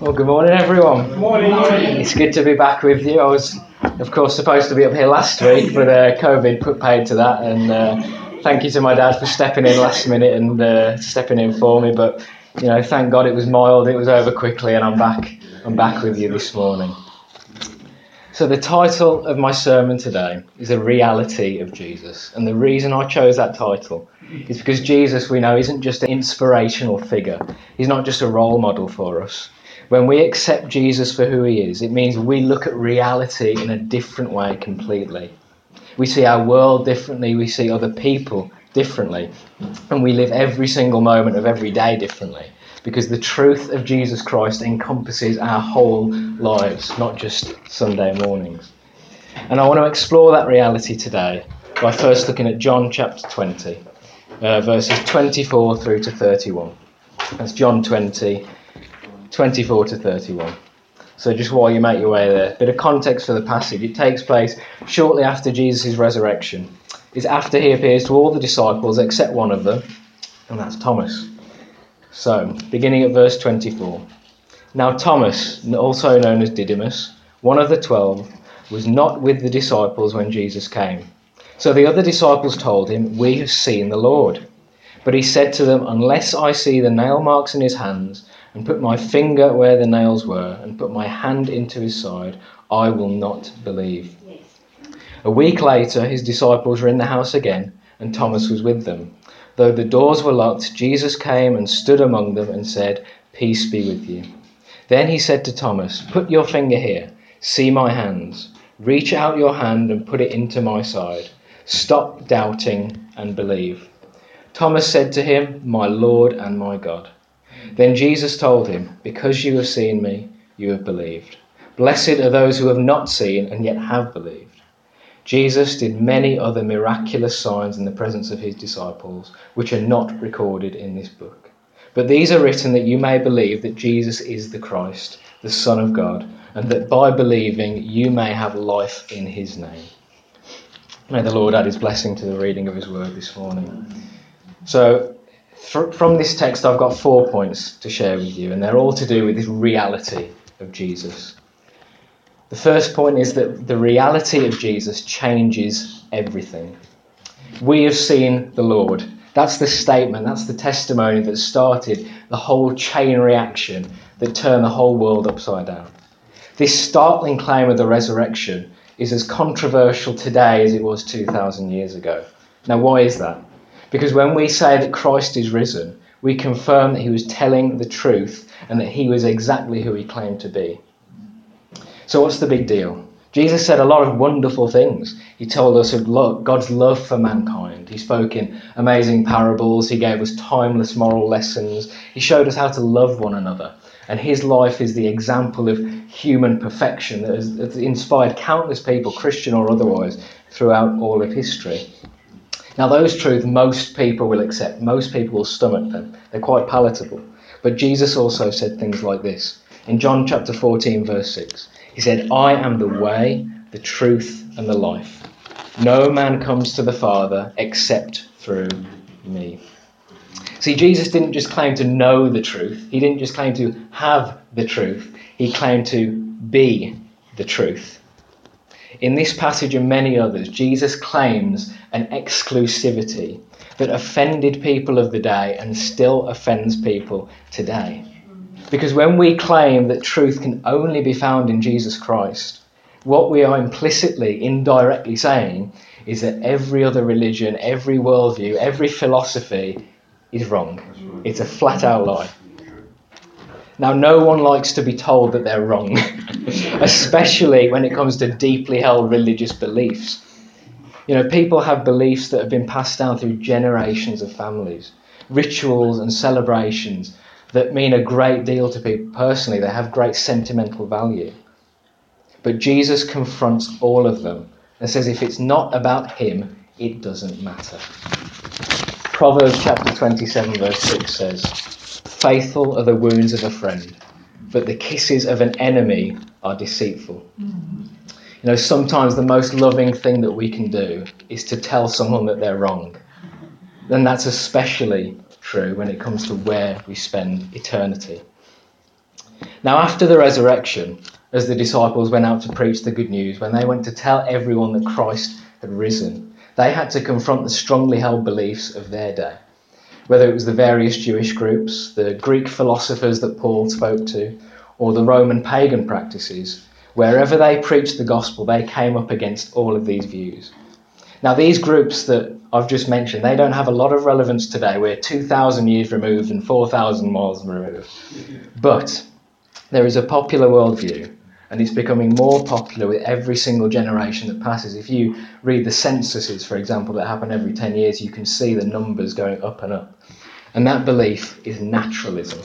Well, good morning, everyone. Good morning. It's good to be back with you. I was, of course, supposed to be up here last week, but uh, COVID put paid to that. And uh, thank you to my dad for stepping in last minute and uh, stepping in for me. But you know, thank God it was mild. It was over quickly, and I'm back. I'm back with you this morning. So the title of my sermon today is a reality of Jesus, and the reason I chose that title is because Jesus, we know, isn't just an inspirational figure. He's not just a role model for us. When we accept Jesus for who he is, it means we look at reality in a different way completely. We see our world differently, we see other people differently, and we live every single moment of every day differently because the truth of Jesus Christ encompasses our whole lives, not just Sunday mornings. And I want to explore that reality today by first looking at John chapter 20, uh, verses 24 through to 31. That's John 20, 24 to 31. So just while you make your way there, a bit of context for the passage. It takes place shortly after Jesus' resurrection. It's after he appears to all the disciples except one of them, and that's Thomas. So, beginning at verse 24. Now Thomas, also known as Didymus, one of the twelve, was not with the disciples when Jesus came. So the other disciples told him, We have seen the Lord. But he said to them, Unless I see the nail marks in his hands, and put my finger where the nails were, and put my hand into his side, I will not believe. A week later, his disciples were in the house again, and Thomas was with them. Though the doors were locked, Jesus came and stood among them and said, Peace be with you. Then he said to Thomas, Put your finger here, see my hands. Reach out your hand and put it into my side. Stop doubting and believe. Thomas said to him, My Lord and my God. Then Jesus told him, Because you have seen me, you have believed. Blessed are those who have not seen and yet have believed. Jesus did many other miraculous signs in the presence of his disciples, which are not recorded in this book. But these are written that you may believe that Jesus is the Christ, the Son of God, and that by believing you may have life in his name. May the Lord add his blessing to the reading of his word this morning. So, from this text, I've got four points to share with you, and they're all to do with this reality of Jesus. The first point is that the reality of Jesus changes everything. We have seen the Lord. That's the statement, that's the testimony that started the whole chain reaction that turned the whole world upside down. This startling claim of the resurrection is as controversial today as it was 2,000 years ago. Now, why is that? Because when we say that Christ is risen, we confirm that he was telling the truth and that he was exactly who he claimed to be. So, what's the big deal? Jesus said a lot of wonderful things. He told us of God's love for mankind. He spoke in amazing parables. He gave us timeless moral lessons. He showed us how to love one another. And his life is the example of human perfection that has inspired countless people, Christian or otherwise, throughout all of history. Now, those truths most people will accept, most people will stomach them. They're quite palatable. But Jesus also said things like this. In John chapter 14, verse 6, he said, I am the way, the truth, and the life. No man comes to the Father except through me. See, Jesus didn't just claim to know the truth, he didn't just claim to have the truth, he claimed to be the truth. In this passage and many others, Jesus claims an exclusivity that offended people of the day and still offends people today. Because when we claim that truth can only be found in Jesus Christ, what we are implicitly, indirectly saying is that every other religion, every worldview, every philosophy is wrong. It's a flat out lie. Now, no one likes to be told that they're wrong, especially when it comes to deeply held religious beliefs. You know, people have beliefs that have been passed down through generations of families, rituals and celebrations that mean a great deal to people personally. They have great sentimental value. But Jesus confronts all of them and says if it's not about him, it doesn't matter. Proverbs chapter 27, verse 6 says, Faithful are the wounds of a friend, but the kisses of an enemy are deceitful. Mm-hmm. You know, sometimes the most loving thing that we can do is to tell someone that they're wrong. And that's especially true when it comes to where we spend eternity. Now, after the resurrection, as the disciples went out to preach the good news, when they went to tell everyone that Christ had risen, they had to confront the strongly held beliefs of their day. Whether it was the various Jewish groups, the Greek philosophers that Paul spoke to, or the Roman pagan practices, wherever they preached the gospel, they came up against all of these views. Now, these groups that I've just mentioned, they don't have a lot of relevance today. We're 2,000 years removed and 4,000 miles removed. But there is a popular worldview, and it's becoming more popular with every single generation that passes. If you read the censuses, for example, that happen every 10 years, you can see the numbers going up and up. And that belief is naturalism.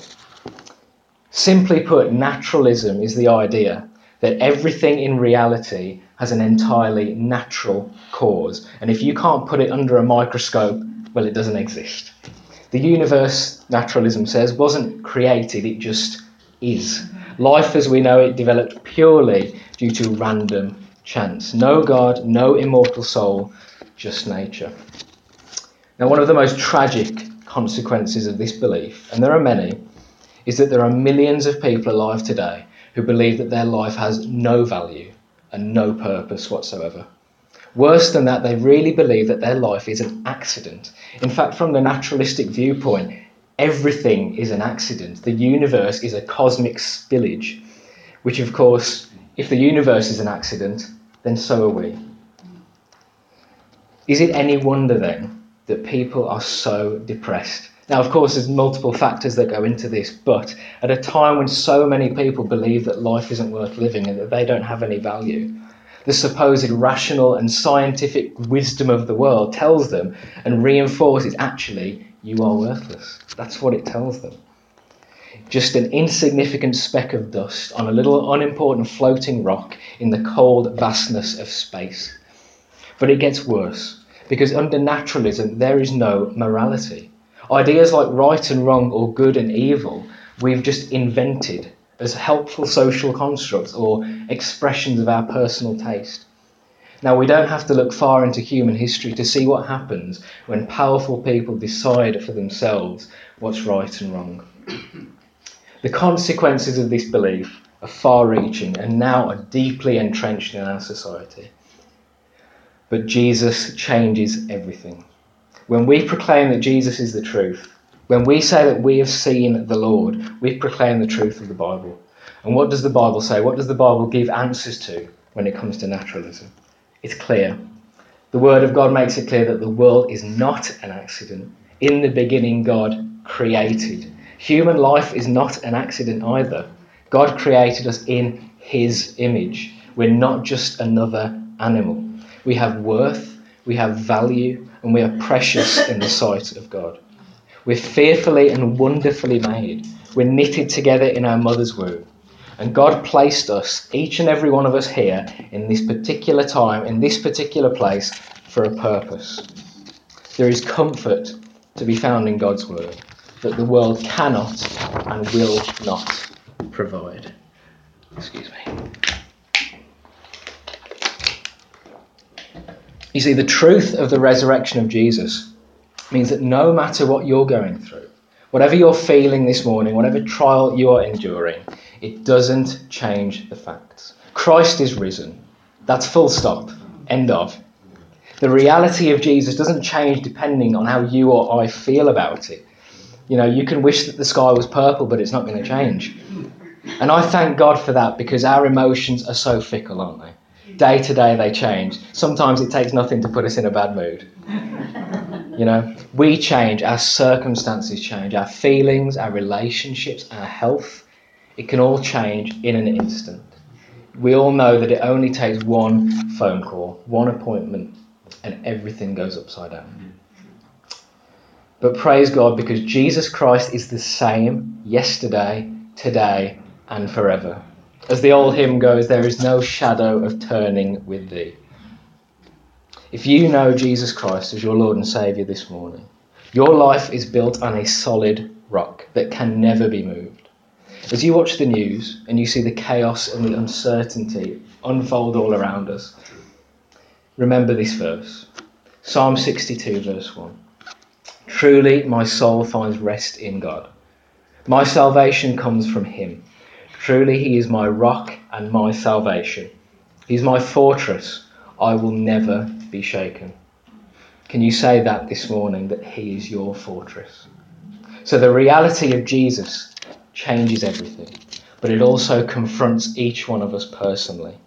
Simply put, naturalism is the idea that everything in reality has an entirely natural cause. And if you can't put it under a microscope, well, it doesn't exist. The universe, naturalism says, wasn't created, it just is. Life as we know it developed purely due to random chance. No God, no immortal soul, just nature. Now, one of the most tragic consequences of this belief, and there are many, is that there are millions of people alive today who believe that their life has no value and no purpose whatsoever. Worse than that, they really believe that their life is an accident. In fact, from the naturalistic viewpoint, everything is an accident. The universe is a cosmic spillage, which, of course, if the universe is an accident, then so are we. Is it any wonder then that people are so depressed? Now, of course, there's multiple factors that go into this, but at a time when so many people believe that life isn't worth living and that they don't have any value, the supposed rational and scientific wisdom of the world tells them and reinforces actually, you are worthless. That's what it tells them. Just an insignificant speck of dust on a little unimportant floating rock in the cold vastness of space. But it gets worse, because under naturalism, there is no morality. Ideas like right and wrong or good and evil, we've just invented as helpful social constructs or expressions of our personal taste. Now, we don't have to look far into human history to see what happens when powerful people decide for themselves what's right and wrong. The consequences of this belief are far reaching and now are deeply entrenched in our society. But Jesus changes everything. When we proclaim that Jesus is the truth, when we say that we have seen the Lord, we proclaim the truth of the Bible. And what does the Bible say? What does the Bible give answers to when it comes to naturalism? It's clear. The Word of God makes it clear that the world is not an accident. In the beginning, God created. Human life is not an accident either. God created us in His image. We're not just another animal. We have worth, we have value, and we are precious in the sight of God. We're fearfully and wonderfully made. We're knitted together in our mother's womb. And God placed us, each and every one of us here, in this particular time, in this particular place, for a purpose. There is comfort to be found in God's word that the world cannot and will not provide. Excuse me. You see, the truth of the resurrection of Jesus means that no matter what you're going through, whatever you're feeling this morning, whatever mm. trial you are enduring, it doesn't change the facts. Christ is risen. That's full stop. End of. The reality of Jesus doesn't change depending on how you or I feel about it. You know, you can wish that the sky was purple, but it's not going to change. And I thank God for that because our emotions are so fickle, aren't they? day to day they change. Sometimes it takes nothing to put us in a bad mood. You know, we change, our circumstances change, our feelings, our relationships, our health. It can all change in an instant. We all know that it only takes one phone call, one appointment, and everything goes upside down. But praise God because Jesus Christ is the same yesterday, today, and forever. As the old hymn goes, there is no shadow of turning with thee. If you know Jesus Christ as your Lord and Saviour this morning, your life is built on a solid rock that can never be moved. As you watch the news and you see the chaos and the uncertainty unfold all around us, remember this verse Psalm 62, verse 1. Truly, my soul finds rest in God. My salvation comes from Him. Truly, he is my rock and my salvation. He's my fortress. I will never be shaken. Can you say that this morning, that he is your fortress? So the reality of Jesus changes everything, but it also confronts each one of us personally.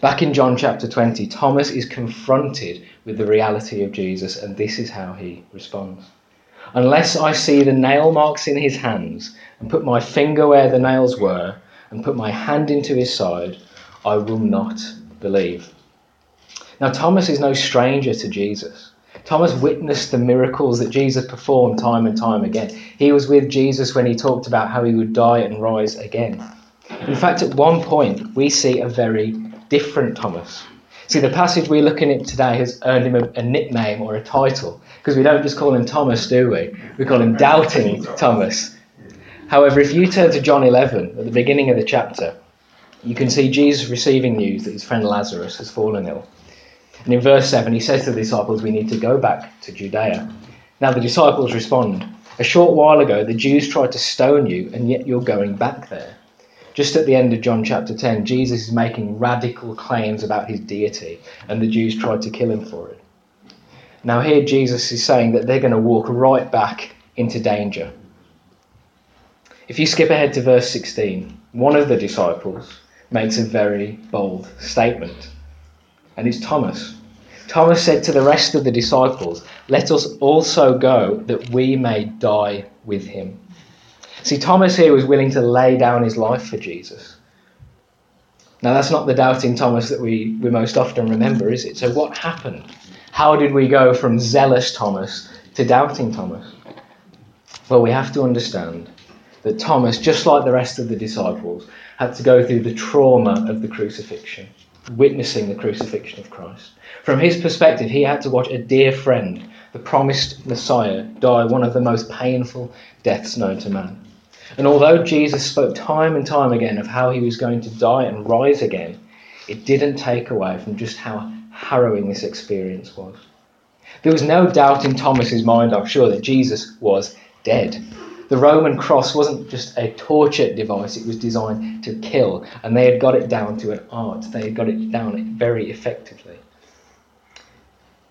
Back in John chapter 20, Thomas is confronted with the reality of Jesus, and this is how he responds. Unless I see the nail marks in his hands, and put my finger where the nails were, and put my hand into his side, I will not believe. Now, Thomas is no stranger to Jesus. Thomas witnessed the miracles that Jesus performed time and time again. He was with Jesus when he talked about how he would die and rise again. In fact, at one point, we see a very different Thomas. See, the passage we're looking at today has earned him a, a nickname or a title, because we don't just call him Thomas, do we? We call him Doubting Thomas. However, if you turn to John 11, at the beginning of the chapter, you can see Jesus receiving news that his friend Lazarus has fallen ill. And in verse 7, he says to the disciples, We need to go back to Judea. Now the disciples respond, A short while ago, the Jews tried to stone you, and yet you're going back there. Just at the end of John chapter 10, Jesus is making radical claims about his deity, and the Jews tried to kill him for it. Now, here Jesus is saying that they're going to walk right back into danger. If you skip ahead to verse 16, one of the disciples makes a very bold statement, and it's Thomas. Thomas said to the rest of the disciples, Let us also go that we may die with him. See, Thomas here was willing to lay down his life for Jesus. Now, that's not the doubting Thomas that we, we most often remember, is it? So, what happened? How did we go from zealous Thomas to doubting Thomas? Well, we have to understand that Thomas, just like the rest of the disciples, had to go through the trauma of the crucifixion, witnessing the crucifixion of Christ. From his perspective, he had to watch a dear friend, the promised Messiah, die one of the most painful deaths known to man. And although Jesus spoke time and time again of how he was going to die and rise again, it didn't take away from just how harrowing this experience was. There was no doubt in Thomas's mind, I'm sure, that Jesus was dead. The Roman cross wasn't just a torture device, it was designed to kill, and they had got it down to an art. They had got it down very effectively.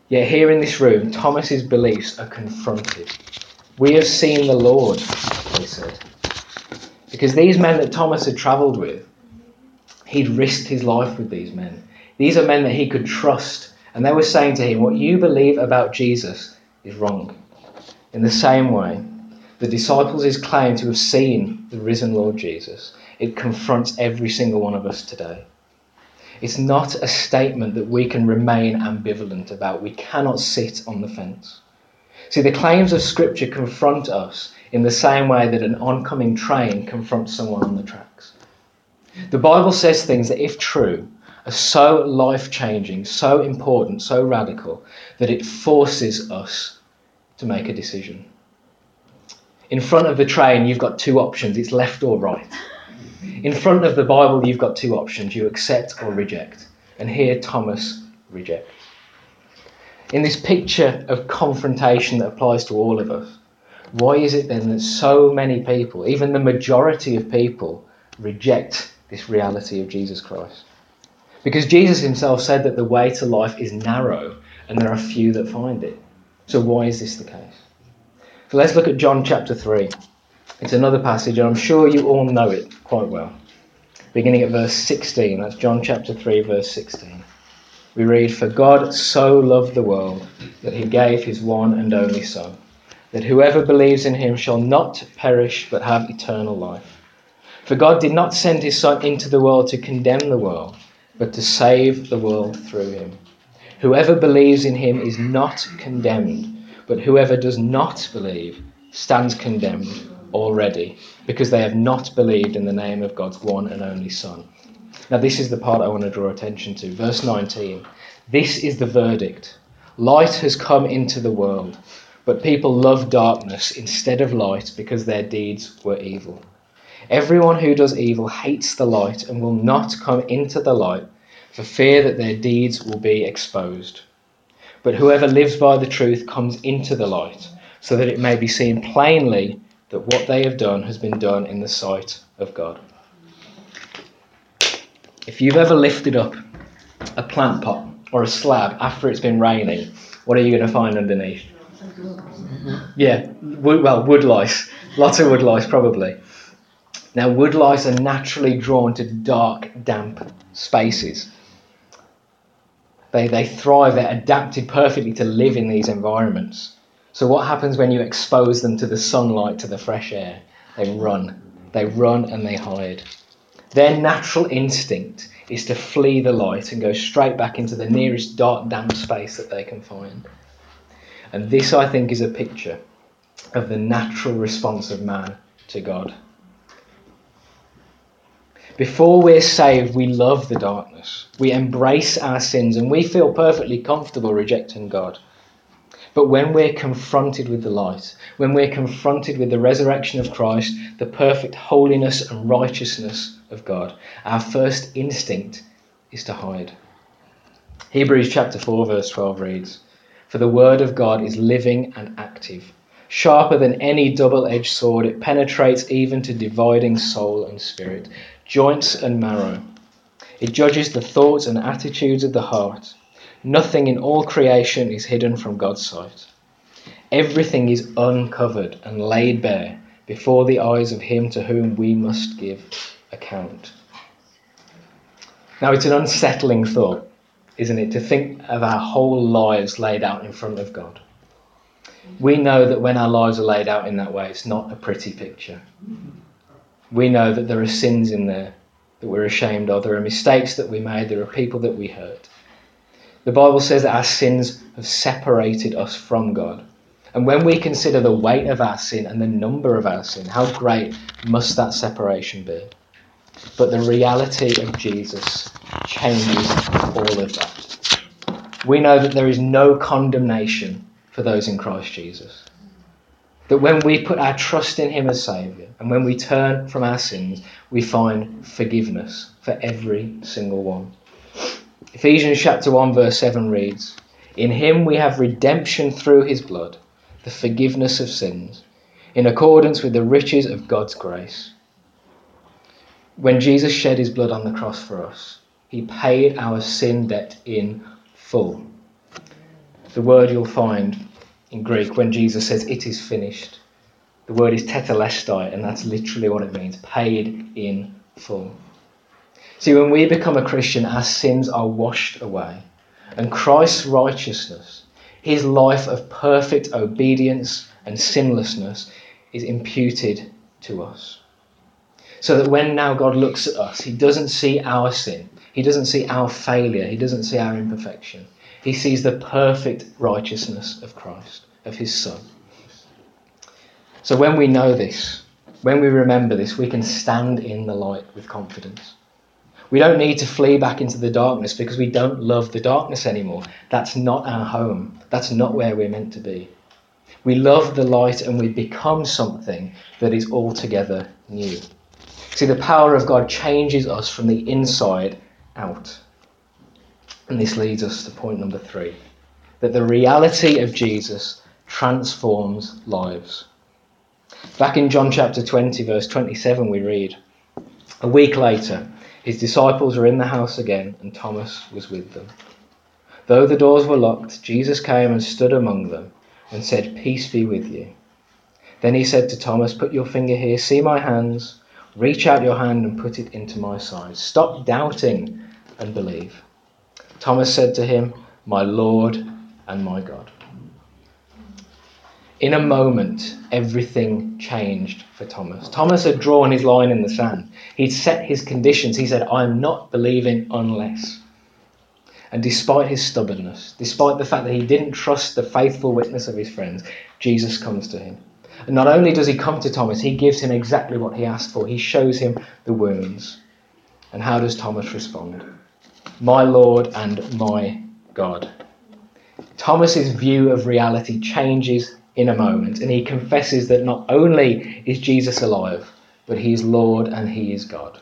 Yet here in this room, Thomas's beliefs are confronted. We have seen the Lord, they said. Because these men that Thomas had travelled with, he'd risked his life with these men. These are men that he could trust. And they were saying to him, What you believe about Jesus is wrong. In the same way, the disciples' claim to have seen the risen Lord Jesus, it confronts every single one of us today. It's not a statement that we can remain ambivalent about. We cannot sit on the fence. See, the claims of Scripture confront us in the same way that an oncoming train confronts someone on the tracks. The Bible says things that, if true, are so life changing, so important, so radical, that it forces us to make a decision. In front of the train, you've got two options it's left or right. In front of the Bible, you've got two options you accept or reject. And here, Thomas rejects. In this picture of confrontation that applies to all of us, why is it then that so many people, even the majority of people, reject this reality of Jesus Christ? Because Jesus himself said that the way to life is narrow and there are few that find it. So, why is this the case? So, let's look at John chapter 3. It's another passage, and I'm sure you all know it quite well. Beginning at verse 16, that's John chapter 3, verse 16. We read, For God so loved the world that he gave his one and only Son that whoever believes in him shall not perish but have eternal life. For God did not send his Son into the world to condemn the world, but to save the world through him. Whoever believes in him is not condemned, but whoever does not believe stands condemned already, because they have not believed in the name of God's one and only Son. Now, this is the part I want to draw attention to. Verse 19. This is the verdict. Light has come into the world but people love darkness instead of light because their deeds were evil. Everyone who does evil hates the light and will not come into the light for fear that their deeds will be exposed. But whoever lives by the truth comes into the light so that it may be seen plainly that what they have done has been done in the sight of God. If you've ever lifted up a plant pot or a slab after it's been raining, what are you going to find underneath? Yeah, well, wood lice. Lots of wood lice, probably. Now, wood lice are naturally drawn to dark, damp spaces. They, they thrive, they're adapted perfectly to live in these environments. So, what happens when you expose them to the sunlight, to the fresh air? They run. They run and they hide. Their natural instinct is to flee the light and go straight back into the nearest dark, damp space that they can find. And this, I think, is a picture of the natural response of man to God. Before we're saved, we love the darkness. We embrace our sins and we feel perfectly comfortable rejecting God. But when we're confronted with the light, when we're confronted with the resurrection of Christ, the perfect holiness and righteousness of God, our first instinct is to hide. Hebrews chapter 4, verse 12 reads For the word of God is living and active, sharper than any double edged sword. It penetrates even to dividing soul and spirit, joints and marrow. It judges the thoughts and attitudes of the heart. Nothing in all creation is hidden from God's sight. Everything is uncovered and laid bare before the eyes of Him to whom we must give account. Now, it's an unsettling thought, isn't it, to think of our whole lives laid out in front of God. We know that when our lives are laid out in that way, it's not a pretty picture. We know that there are sins in there that we're ashamed of, there are mistakes that we made, there are people that we hurt. The Bible says that our sins have separated us from God. And when we consider the weight of our sin and the number of our sin, how great must that separation be? But the reality of Jesus changes all of that. We know that there is no condemnation for those in Christ Jesus. That when we put our trust in Him as Saviour and when we turn from our sins, we find forgiveness for every single one. Ephesians chapter 1 verse 7 reads, In him we have redemption through his blood, the forgiveness of sins, in accordance with the riches of God's grace. When Jesus shed his blood on the cross for us, he paid our sin debt in full. The word you'll find in Greek when Jesus says it is finished. The word is tetelestai, and that's literally what it means paid in full. See, when we become a Christian, our sins are washed away. And Christ's righteousness, his life of perfect obedience and sinlessness, is imputed to us. So that when now God looks at us, he doesn't see our sin, he doesn't see our failure, he doesn't see our imperfection. He sees the perfect righteousness of Christ, of his Son. So when we know this, when we remember this, we can stand in the light with confidence. We don't need to flee back into the darkness because we don't love the darkness anymore. That's not our home. That's not where we're meant to be. We love the light and we become something that is altogether new. See, the power of God changes us from the inside out. And this leads us to point number three that the reality of Jesus transforms lives. Back in John chapter 20, verse 27, we read A week later, his disciples were in the house again, and Thomas was with them. Though the doors were locked, Jesus came and stood among them and said, Peace be with you. Then he said to Thomas, Put your finger here, see my hands, reach out your hand and put it into my side. Stop doubting and believe. Thomas said to him, My Lord and my God. In a moment, everything changed for Thomas. Thomas had drawn his line in the sand. He'd set his conditions. He said, I'm not believing unless. And despite his stubbornness, despite the fact that he didn't trust the faithful witness of his friends, Jesus comes to him. And not only does he come to Thomas, he gives him exactly what he asked for. He shows him the wounds. And how does Thomas respond? My Lord and my God. Thomas's view of reality changes in a moment, and he confesses that not only is Jesus alive, but he is Lord and he is God.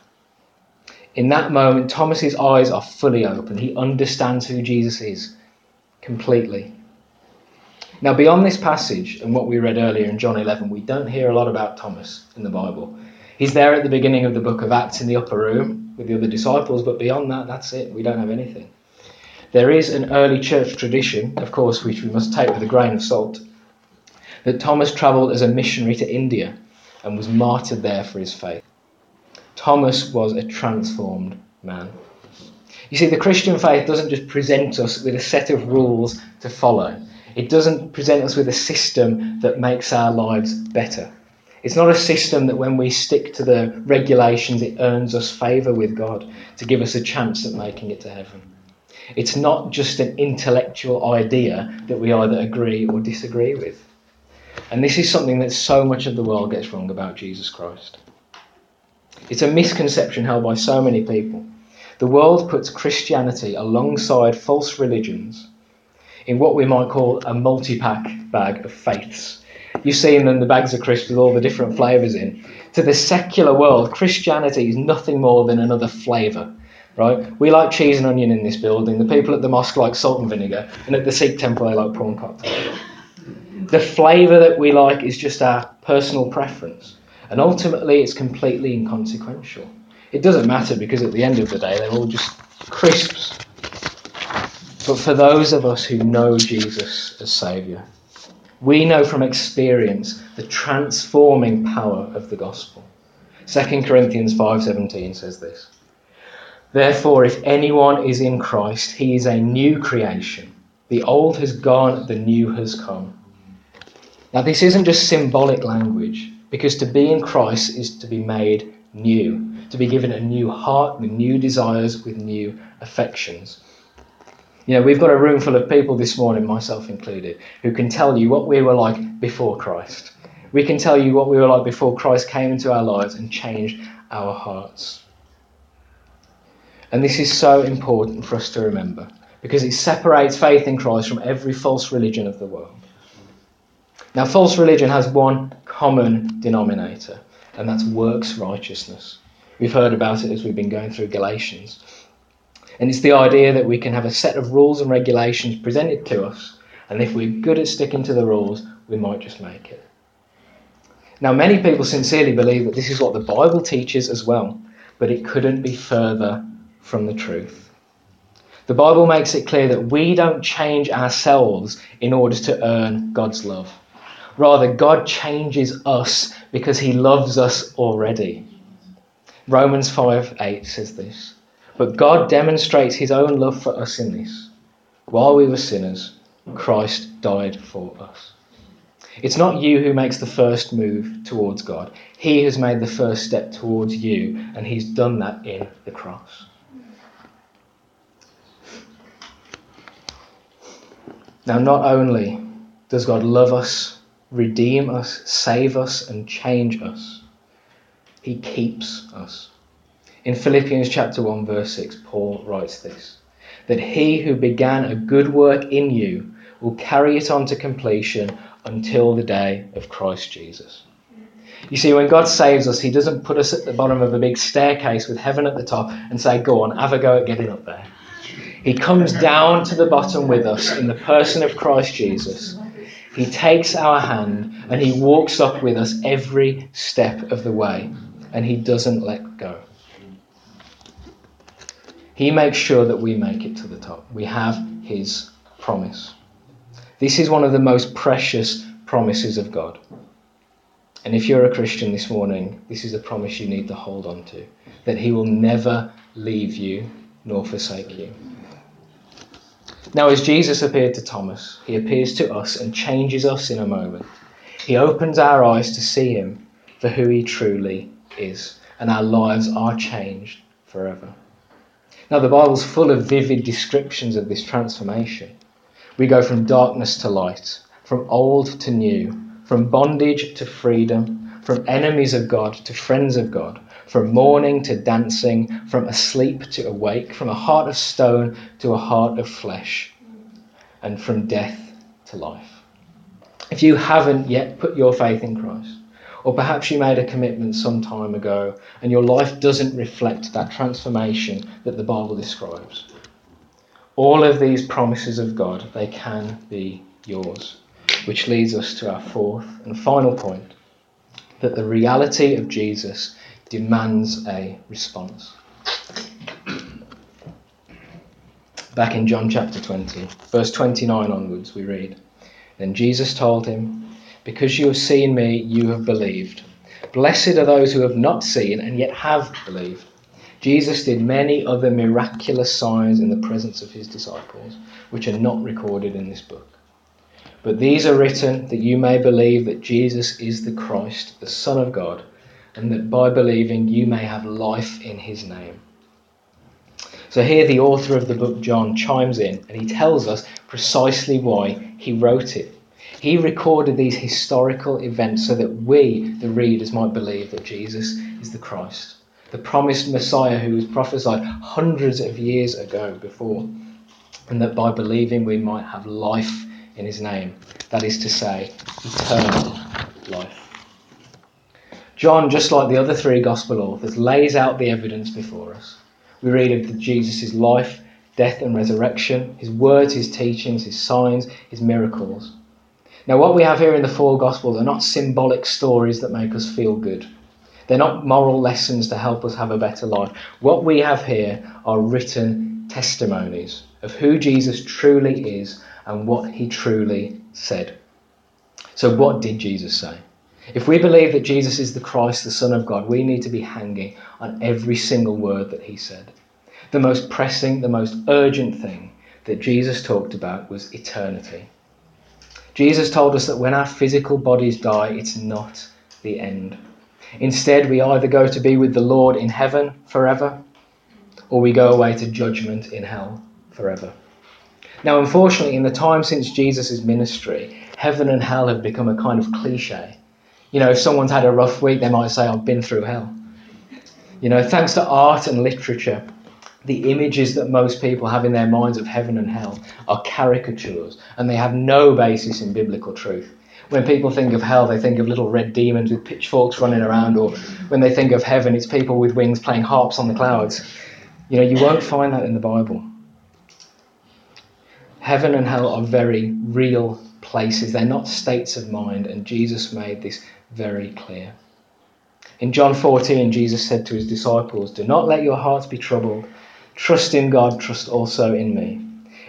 In that moment, Thomas's eyes are fully open. He understands who Jesus is completely. Now, beyond this passage and what we read earlier in John 11, we don't hear a lot about Thomas in the Bible. He's there at the beginning of the book of Acts in the upper room with the other disciples, but beyond that, that's it. We don't have anything. There is an early church tradition, of course, which we must take with a grain of salt, that Thomas travelled as a missionary to India and was martyred there for his faith. Thomas was a transformed man. You see, the Christian faith doesn't just present us with a set of rules to follow, it doesn't present us with a system that makes our lives better. It's not a system that when we stick to the regulations, it earns us favour with God to give us a chance at making it to heaven. It's not just an intellectual idea that we either agree or disagree with. And this is something that so much of the world gets wrong about Jesus Christ. It's a misconception held by so many people. The world puts Christianity alongside false religions in what we might call a multi pack bag of faiths. You see in them the bags of crisps with all the different flavours in. To the secular world, Christianity is nothing more than another flavour. Right? We like cheese and onion in this building. The people at the mosque like salt and vinegar, and at the Sikh temple they like prawn cocktail. The flavour that we like is just our personal preference. And ultimately, it's completely inconsequential. It doesn't matter because at the end of the day, they're all just crisps. But for those of us who know Jesus as Saviour, we know from experience the transforming power of the gospel. 2 Corinthians 5:17 says this. Therefore if anyone is in Christ, he is a new creation. The old has gone, the new has come. Now this isn't just symbolic language. Because to be in Christ is to be made new, to be given a new heart with new desires, with new affections. You know, we've got a room full of people this morning, myself included, who can tell you what we were like before Christ. We can tell you what we were like before Christ came into our lives and changed our hearts. And this is so important for us to remember because it separates faith in Christ from every false religion of the world. Now, false religion has one common denominator, and that's works righteousness. We've heard about it as we've been going through Galatians. And it's the idea that we can have a set of rules and regulations presented to us, and if we're good at sticking to the rules, we might just make it. Now, many people sincerely believe that this is what the Bible teaches as well, but it couldn't be further from the truth. The Bible makes it clear that we don't change ourselves in order to earn God's love. Rather, God changes us because he loves us already. Romans 5 8 says this. But God demonstrates his own love for us in this. While we were sinners, Christ died for us. It's not you who makes the first move towards God. He has made the first step towards you, and he's done that in the cross. Now, not only does God love us redeem us, save us, and change us. He keeps us. In Philippians chapter 1, verse 6, Paul writes this that he who began a good work in you will carry it on to completion until the day of Christ Jesus. You see, when God saves us, He doesn't put us at the bottom of a big staircase with heaven at the top and say, Go on, have a go at getting up there. He comes down to the bottom with us in the person of Christ Jesus he takes our hand and He walks up with us every step of the way, and He doesn't let go. He makes sure that we make it to the top. We have His promise. This is one of the most precious promises of God. And if you're a Christian this morning, this is a promise you need to hold on to that He will never leave you nor forsake you. Now, as Jesus appeared to Thomas, he appears to us and changes us in a moment. He opens our eyes to see him for who he truly is, and our lives are changed forever. Now, the Bible's full of vivid descriptions of this transformation. We go from darkness to light, from old to new, from bondage to freedom, from enemies of God to friends of God, from mourning to dancing, from asleep to awake, from a heart of stone to a heart of flesh, and from death to life. If you haven't yet put your faith in Christ, or perhaps you made a commitment some time ago and your life doesn't reflect that transformation that the Bible describes, all of these promises of God, they can be yours. Which leads us to our fourth and final point that the reality of Jesus demands a response. Back in John chapter 20, verse 29 onwards, we read Then Jesus told him, Because you have seen me, you have believed. Blessed are those who have not seen and yet have believed. Jesus did many other miraculous signs in the presence of his disciples, which are not recorded in this book. But these are written that you may believe that Jesus is the Christ, the Son of God, and that by believing you may have life in his name. So here the author of the book, John, chimes in and he tells us precisely why he wrote it. He recorded these historical events so that we, the readers, might believe that Jesus is the Christ, the promised Messiah who was prophesied hundreds of years ago before, and that by believing we might have life in his name. That is to say, eternal life. John, just like the other three gospel authors, lays out the evidence before us. We read of Jesus' life, death, and resurrection, his words, his teachings, his signs, his miracles. Now, what we have here in the four Gospels are not symbolic stories that make us feel good. They're not moral lessons to help us have a better life. What we have here are written testimonies of who Jesus truly is and what he truly said. So, what did Jesus say? If we believe that Jesus is the Christ, the Son of God, we need to be hanging on every single word that he said. The most pressing, the most urgent thing that Jesus talked about was eternity. Jesus told us that when our physical bodies die, it's not the end. Instead, we either go to be with the Lord in heaven forever, or we go away to judgment in hell forever. Now, unfortunately, in the time since Jesus' ministry, heaven and hell have become a kind of cliche. You know, if someone's had a rough week, they might say, I've been through hell. You know, thanks to art and literature, the images that most people have in their minds of heaven and hell are caricatures and they have no basis in biblical truth. When people think of hell, they think of little red demons with pitchforks running around, or when they think of heaven, it's people with wings playing harps on the clouds. You know, you won't find that in the Bible. Heaven and hell are very real places, they're not states of mind, and Jesus made this very clear. In John 14, Jesus said to his disciples, Do not let your hearts be troubled. Trust in God, trust also in me.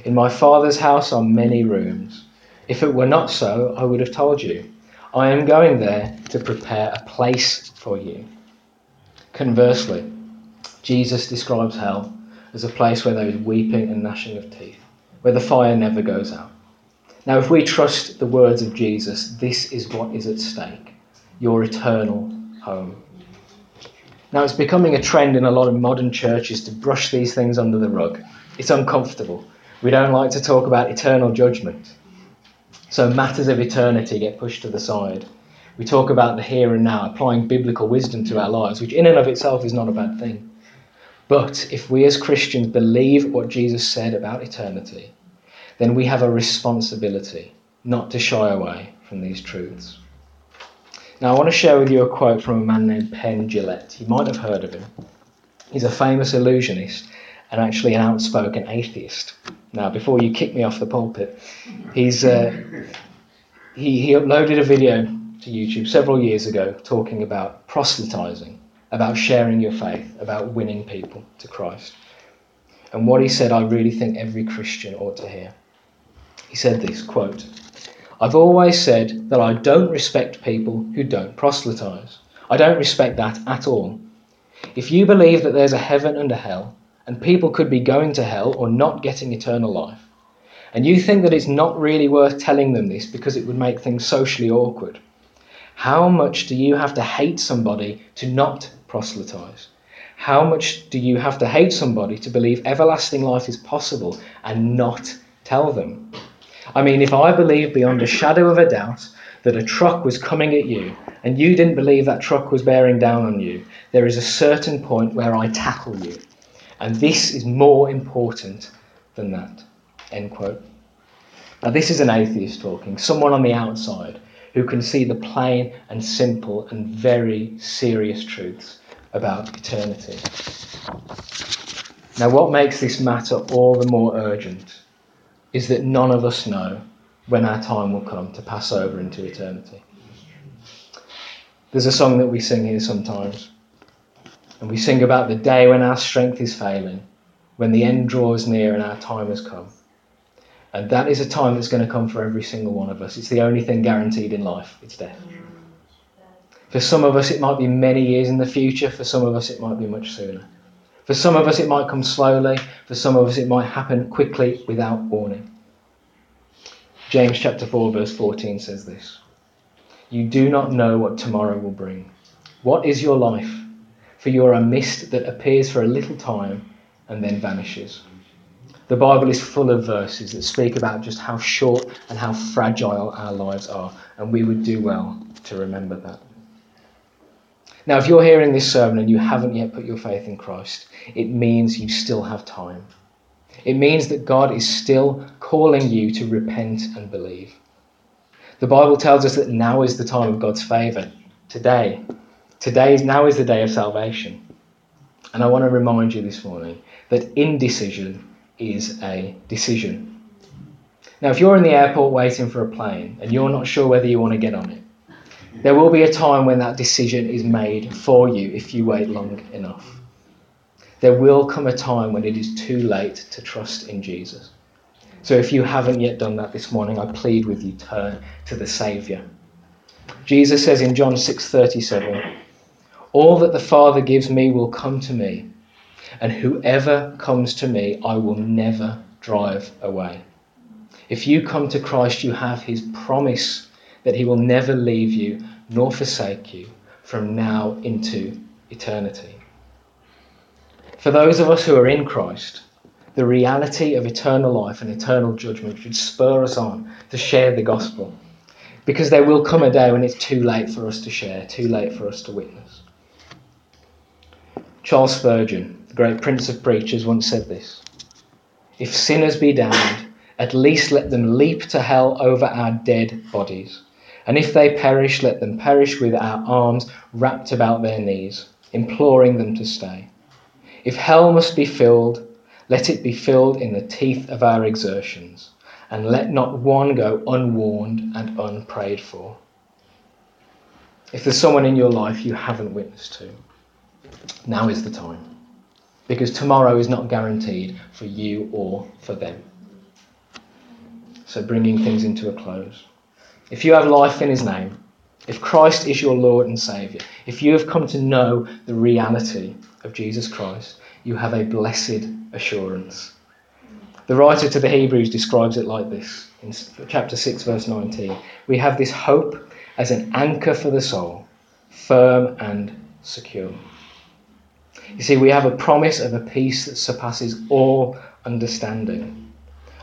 In my Father's house are many rooms. If it were not so, I would have told you. I am going there to prepare a place for you. Conversely, Jesus describes hell as a place where there is weeping and gnashing of teeth, where the fire never goes out. Now, if we trust the words of Jesus, this is what is at stake your eternal home. Now, it's becoming a trend in a lot of modern churches to brush these things under the rug. It's uncomfortable. We don't like to talk about eternal judgment. So, matters of eternity get pushed to the side. We talk about the here and now, applying biblical wisdom to our lives, which in and of itself is not a bad thing. But if we as Christians believe what Jesus said about eternity, then we have a responsibility not to shy away from these truths. Now, I want to share with you a quote from a man named Penn Jillette. You might have heard of him. He's a famous illusionist and actually an outspoken atheist. Now, before you kick me off the pulpit, he's, uh, he, he uploaded a video to YouTube several years ago talking about proselytizing, about sharing your faith, about winning people to Christ. And what he said, I really think every Christian ought to hear. He said this quote, I've always said that I don't respect people who don't proselytize. I don't respect that at all. If you believe that there's a heaven and a hell, and people could be going to hell or not getting eternal life, and you think that it's not really worth telling them this because it would make things socially awkward, how much do you have to hate somebody to not proselytize? How much do you have to hate somebody to believe everlasting life is possible and not tell them? I mean, if I believed beyond a shadow of a doubt that a truck was coming at you and you didn't believe that truck was bearing down on you, there is a certain point where I tackle you. And this is more important than that. End quote. Now, this is an atheist talking, someone on the outside who can see the plain and simple and very serious truths about eternity. Now, what makes this matter all the more urgent is that none of us know when our time will come to pass over into eternity. There's a song that we sing here sometimes. And we sing about the day when our strength is failing, when the end draws near and our time has come. And that is a time that's going to come for every single one of us. It's the only thing guaranteed in life it's death. For some of us, it might be many years in the future. For some of us, it might be much sooner. For some of us, it might come slowly. For some of us, it might happen quickly without warning. James chapter 4, verse 14 says this You do not know what tomorrow will bring. What is your life? For you are a mist that appears for a little time and then vanishes. The Bible is full of verses that speak about just how short and how fragile our lives are, and we would do well to remember that. Now, if you're hearing this sermon and you haven't yet put your faith in Christ, it means you still have time. It means that God is still calling you to repent and believe. The Bible tells us that now is the time of God's favour. Today. Today is now is the day of salvation. And I want to remind you this morning that indecision is a decision. Now, if you're in the airport waiting for a plane and you're not sure whether you want to get on it, there will be a time when that decision is made for you if you wait long enough. There will come a time when it is too late to trust in Jesus. So if you haven't yet done that this morning, I plead with you turn to the Saviour. Jesus says in John 6:37, "All that the Father gives me will come to me, and whoever comes to me, I will never drive away." If you come to Christ, you have his promise that he will never leave you nor forsake you from now into eternity. For those of us who are in Christ, the reality of eternal life and eternal judgment should spur us on to share the gospel. Because there will come a day when it's too late for us to share, too late for us to witness. Charles Spurgeon, the great prince of preachers, once said this If sinners be damned, at least let them leap to hell over our dead bodies. And if they perish, let them perish with our arms wrapped about their knees, imploring them to stay. If hell must be filled, let it be filled in the teeth of our exertions, and let not one go unwarned and unprayed for. If there's someone in your life you haven't witnessed to, now is the time. Because tomorrow is not guaranteed for you or for them. So, bringing things into a close. If you have life in His name, if Christ is your Lord and Saviour, if you have come to know the reality of Jesus Christ, you have a blessed assurance. The writer to the Hebrews describes it like this in chapter 6, verse 19. We have this hope as an anchor for the soul, firm and secure. You see, we have a promise of a peace that surpasses all understanding,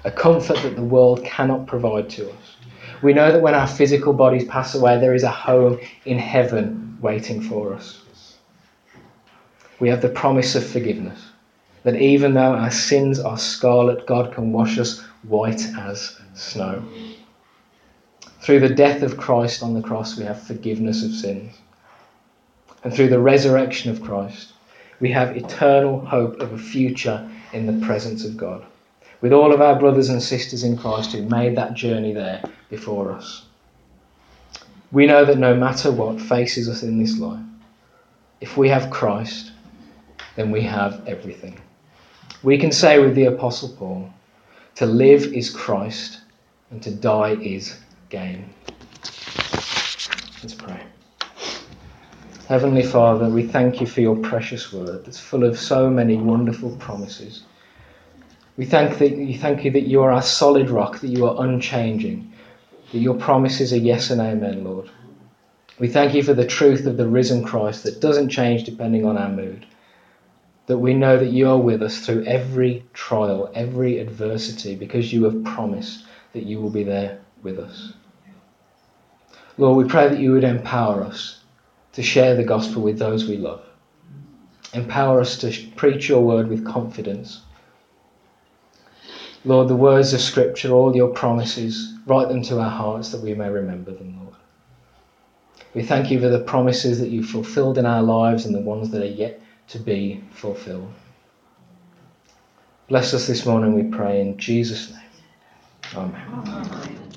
a comfort that the world cannot provide to us. We know that when our physical bodies pass away, there is a home in heaven waiting for us we have the promise of forgiveness. That even though our sins are scarlet, God can wash us white as snow. Through the death of Christ on the cross, we have forgiveness of sins. And through the resurrection of Christ, we have eternal hope of a future in the presence of God, with all of our brothers and sisters in Christ who made that journey there before us. We know that no matter what faces us in this life, if we have Christ, then we have everything. We can say with the Apostle Paul, to live is Christ and to die is gain. Let's pray. Heavenly Father, we thank you for your precious word that's full of so many wonderful promises. We thank, that, we thank you that you are our solid rock, that you are unchanging, that your promises are yes and amen, Lord. We thank you for the truth of the risen Christ that doesn't change depending on our mood that we know that you are with us through every trial, every adversity, because you have promised that you will be there with us. Lord, we pray that you would empower us to share the gospel with those we love. Empower us to preach your word with confidence. Lord, the words of Scripture, all your promises, write them to our hearts that we may remember them, Lord. We thank you for the promises that you've fulfilled in our lives and the ones that are yet to be fulfilled. Bless us this morning, we pray, in Jesus' name. Amen.